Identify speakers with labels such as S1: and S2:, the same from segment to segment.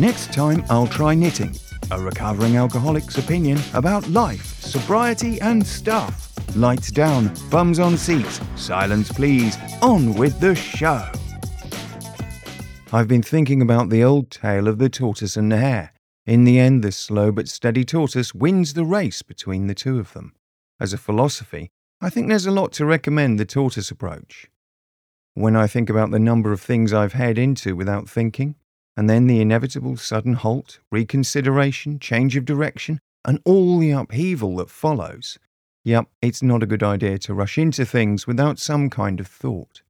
S1: Next time, I'll try knitting, a recovering alcoholic's opinion about life, sobriety, and stuff. Lights down, bums on seats, silence please, on with the show. I've been thinking about the old tale of the tortoise and the hare. In the end, the slow but steady tortoise wins the race between the two of them. As a philosophy, I think there's a lot to recommend the tortoise approach. When I think about the number of things I've head into without thinking, and then the inevitable sudden halt, reconsideration, change of direction, and all the upheaval that follows, yep, it's not a good idea to rush into things without some kind of thought.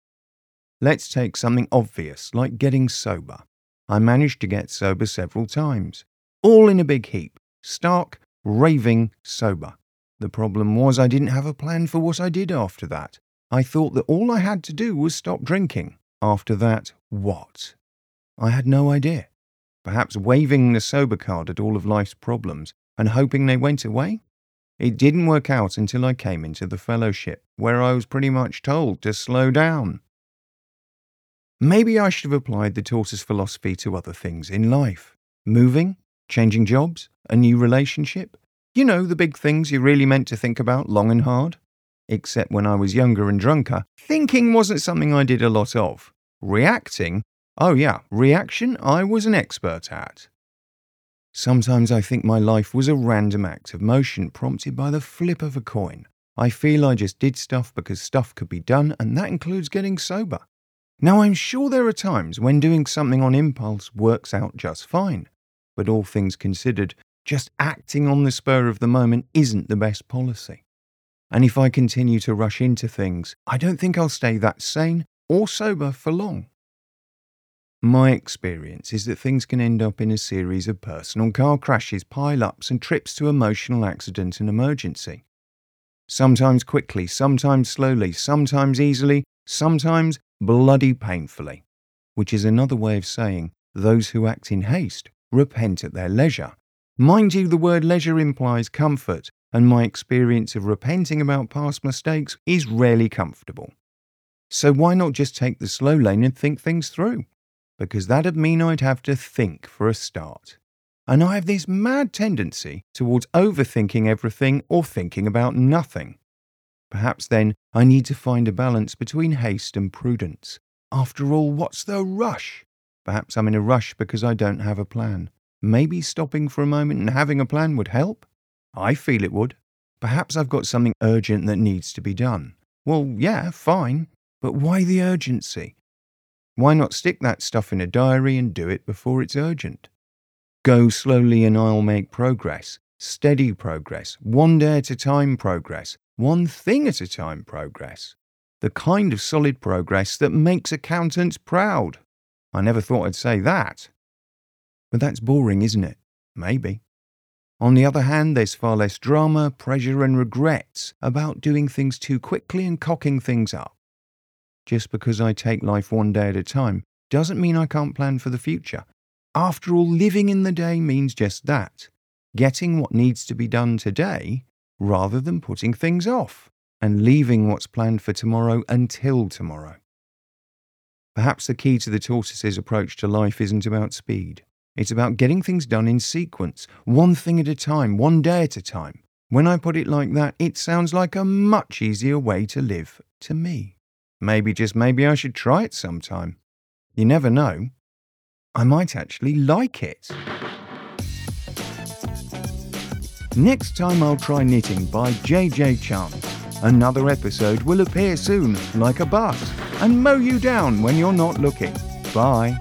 S1: Let's take something obvious, like getting sober. I managed to get sober several times, all in a big heap, stark, raving sober. The problem was I didn't have a plan for what I did after that. I thought that all I had to do was stop drinking. After that, what? I had no idea. Perhaps waving the sober card at all of life's problems and hoping they went away? It didn't work out until I came into the fellowship, where I was pretty much told to slow down. Maybe I should have applied the tortoise philosophy to other things in life moving, changing jobs, a new relationship. You know, the big things you really meant to think about long and hard except when I was younger and drunker, thinking wasn't something I did a lot of. Reacting, oh yeah, reaction I was an expert at. Sometimes I think my life was a random act of motion prompted by the flip of a coin. I feel I just did stuff because stuff could be done, and that includes getting sober. Now, I'm sure there are times when doing something on impulse works out just fine, but all things considered, just acting on the spur of the moment isn't the best policy. And if I continue to rush into things, I don't think I'll stay that sane or sober for long. My experience is that things can end up in a series of personal car crashes, pile ups, and trips to emotional accident and emergency. Sometimes quickly, sometimes slowly, sometimes easily, sometimes bloody painfully, which is another way of saying those who act in haste repent at their leisure. Mind you, the word leisure implies comfort, and my experience of repenting about past mistakes is rarely comfortable. So why not just take the slow lane and think things through? Because that'd mean I'd have to think for a start. And I have this mad tendency towards overthinking everything or thinking about nothing. Perhaps then I need to find a balance between haste and prudence. After all, what's the rush? Perhaps I'm in a rush because I don't have a plan. Maybe stopping for a moment and having a plan would help? I feel it would. Perhaps I've got something urgent that needs to be done. Well, yeah, fine. But why the urgency? Why not stick that stuff in a diary and do it before it's urgent? Go slowly and I'll make progress. Steady progress. One day at a time progress. One thing at a time progress. The kind of solid progress that makes accountants proud. I never thought I'd say that. But that's boring, isn't it? Maybe. On the other hand, there's far less drama, pressure, and regrets about doing things too quickly and cocking things up. Just because I take life one day at a time doesn't mean I can't plan for the future. After all, living in the day means just that getting what needs to be done today rather than putting things off and leaving what's planned for tomorrow until tomorrow. Perhaps the key to the tortoise's approach to life isn't about speed. It's about getting things done in sequence, one thing at a time, one day at a time. When I put it like that, it sounds like a much easier way to live to me. Maybe, just maybe, I should try it sometime. You never know. I might actually like it. Next time I'll try knitting by JJ Chance. Another episode will appear soon, like a bus, and mow you down when you're not looking. Bye.